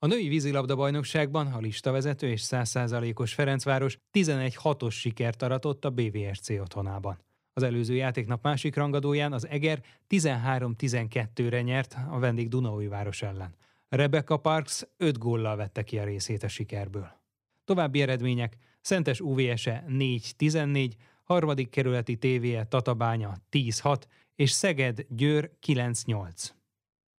A női vízilabda bajnokságban a listavezető és 100%-os Ferencváros 11-6-os sikert aratott a BVSC otthonában. Az előző játéknap másik rangadóján az Eger 13-12-re nyert a vendég Dunaújváros ellen. Rebecca Parks 5 góllal vette ki a részét a sikerből. További eredmények Szentes UVS-e 4-14, harmadik kerületi tévéje Tatabánya 10-6 és Szeged Győr 9-8.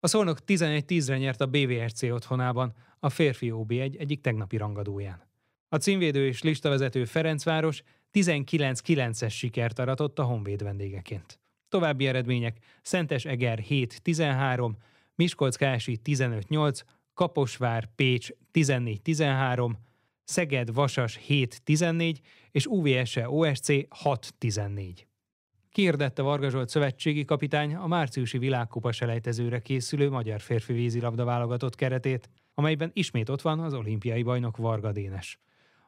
A Szolnok 11-10-re nyert a BVRC otthonában, a férfi OB1 egyik tegnapi rangadóján. A címvédő és listavezető Ferencváros 19-9-es sikert aratott a Honvéd vendégeként. További eredmények Szentes Eger 7-13, Miskolc Kási 15-8, Kaposvár Pécs 14-13, Szeged Vasas 7-14 és UVSE OSC 6-14. Kiirdette Varga Zsolt szövetségi kapitány a márciusi világkupa selejtezőre készülő magyar férfi vízilabda válogatott keretét, amelyben ismét ott van az olimpiai bajnok Varga Dénes.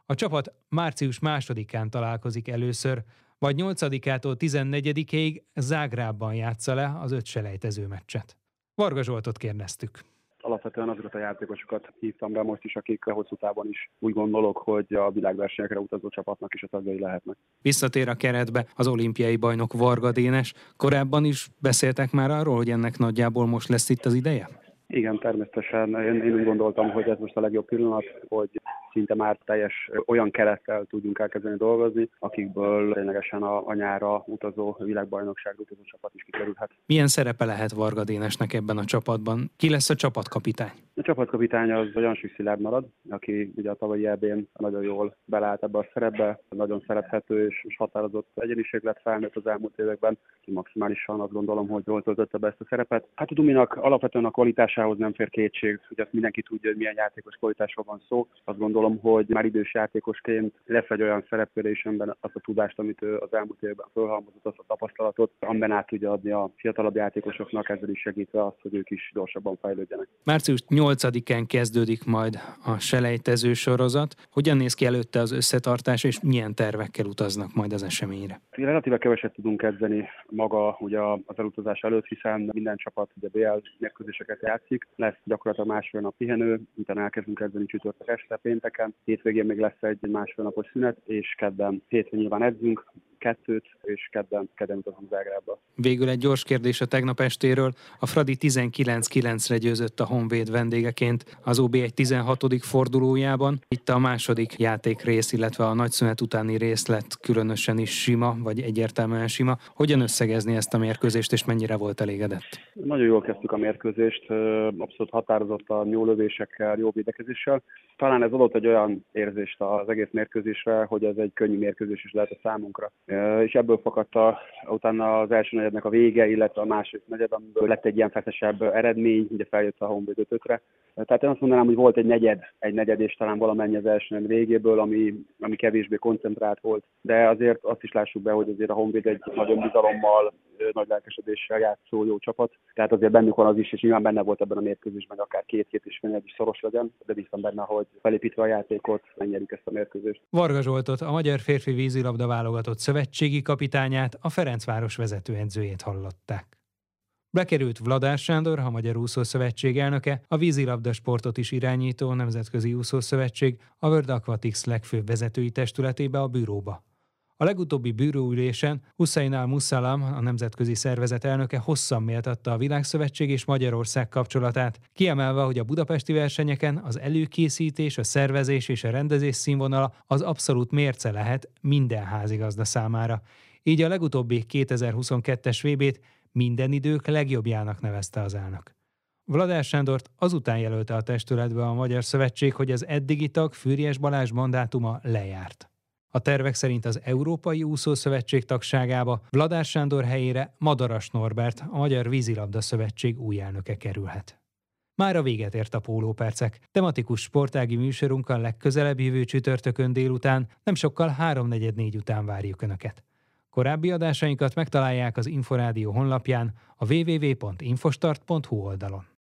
A csapat március másodikán találkozik először, vagy 8-ától 14-ig Zágrában játsza le az öt selejtező meccset. Varga Zsoltot kérdeztük alapvetően azokat a játékosokat hívtam be most is, akik hosszú távon is úgy gondolok, hogy a világversenyekre utazó csapatnak is a tagjai lehetnek. Visszatér a keretbe az olimpiai bajnok Varga Dénes. Korábban is beszéltek már arról, hogy ennek nagyjából most lesz itt az ideje? Igen, természetesen. Én, én úgy gondoltam, hogy ez most a legjobb pillanat, hogy szinte már teljes olyan kerettel tudjunk elkezdeni dolgozni, akikből ténylegesen a, a nyára utazó világbajnokság utazó csapat is kikerülhet. Milyen szerepe lehet Varga Dénesnek ebben a csapatban? Ki lesz a csapatkapitány? A csapatkapitány az Jansik Szilárd marad, aki ugye a tavalyi ebén nagyon jól beleállt ebbe a szerepbe, nagyon szerethető és, és határozott egyeniség lett felnőtt az elmúlt években, ki maximálisan azt gondolom, hogy jól töltötte be ezt a szerepet. Hát a Duminak alapvetően a kvalitásához nem fér kétség, hogy azt mindenki tudja, hogy milyen játékos kvalitásról van szó. Azt gondolom, hogy már idős játékosként lesz egy olyan szerepkörésemben azt a tudást, amit ő az elmúlt évben fölhalmozott, azt a tapasztalatot, amiben át tudja adni a fiatalabb játékosoknak, ezzel is segítve azt, hogy ők is gyorsabban fejlődjenek. Március 8-án kezdődik majd a selejtező sorozat. Hogyan néz ki előtte az összetartás, és milyen tervekkel utaznak majd az eseményre? Relatíve keveset tudunk kezdeni maga ugye az elutazás előtt, hiszen minden csapat ugye BL mérkőzéseket játszik. Lesz gyakorlatilag másfél nap pihenő, utána elkezdünk kezdeni csütörtök este, pénteken. Hétvégén még lesz egy másfél napos szünet, és kedden hétfőn nyilván edzünk, kettőt, és kedden, kedden utazunk Zágrába. Végül egy gyors kérdés a tegnap estéről. A Fradi 19-9-re győzött a Honvéd vendégeként az OB egy 16. fordulójában. Itt a második játék rész, illetve a nagyszünet utáni rész lett különösen is sima, vagy egyértelműen sima. Hogyan összegezni ezt a mérkőzést, és mennyire volt elégedett? Nagyon jól kezdtük a mérkőzést, abszolút határozott a jó lövésekkel, jó védekezéssel. Talán ez adott egy olyan érzést az egész mérkőzésre, hogy ez egy könnyű mérkőzés is lehet a számunkra és ebből fakadt a, utána az első negyednek a vége, illetve a második negyed, amiből lett egy ilyen feszesebb eredmény, ugye feljött a Honvéd 5 Tehát én azt mondanám, hogy volt egy negyed, egy negyed és talán valamennyi az első negyed végéből, ami, ami kevésbé koncentrált volt, de azért azt is lássuk be, hogy azért a Honvéd egy nagyon bizalommal, nagy lelkesedéssel játszó jó csapat. Tehát azért bennük van az is, és nyilván benne volt ebben a mérkőzésben, akár két-két és fél is szoros legyen, de biztos benne, hogy felépítve a játékot, megnyerjük ezt a mérkőzést. Varga Zsoltot, a Magyar Férfi Vízilabda válogatott szövetségi kapitányát, a Ferencváros vezetőedzőjét hallották. Bekerült Vladár Sándor, a Magyar Úszó Szövetség elnöke, a vízilabda sportot is irányító Nemzetközi Úszó Szövetség, a World Aquatics legfőbb vezetői testületébe a bűróba. A legutóbbi bűróülésen Hussein al-Musalam, a nemzetközi szervezet elnöke hosszan méltatta a Világszövetség és Magyarország kapcsolatát, kiemelve, hogy a budapesti versenyeken az előkészítés, a szervezés és a rendezés színvonala az abszolút mérce lehet minden házigazda számára. Így a legutóbbi 2022-es VB-t minden idők legjobbjának nevezte az elnök. Vladár Sándort azután jelölte a testületbe a Magyar Szövetség, hogy az eddigi tag Fűries Balázs mandátuma lejárt. A tervek szerint az Európai Úszószövetség tagságába Vladár Sándor helyére Madaras Norbert, a Magyar Vízilabda Szövetség új elnöke kerülhet. Már a véget ért a pólópercek. Tematikus sportági műsorunkkal legközelebb jövő csütörtökön délután, nem sokkal 3.44 után várjuk Önöket. Korábbi adásainkat megtalálják az Inforádió honlapján, a www.infostart.hu oldalon.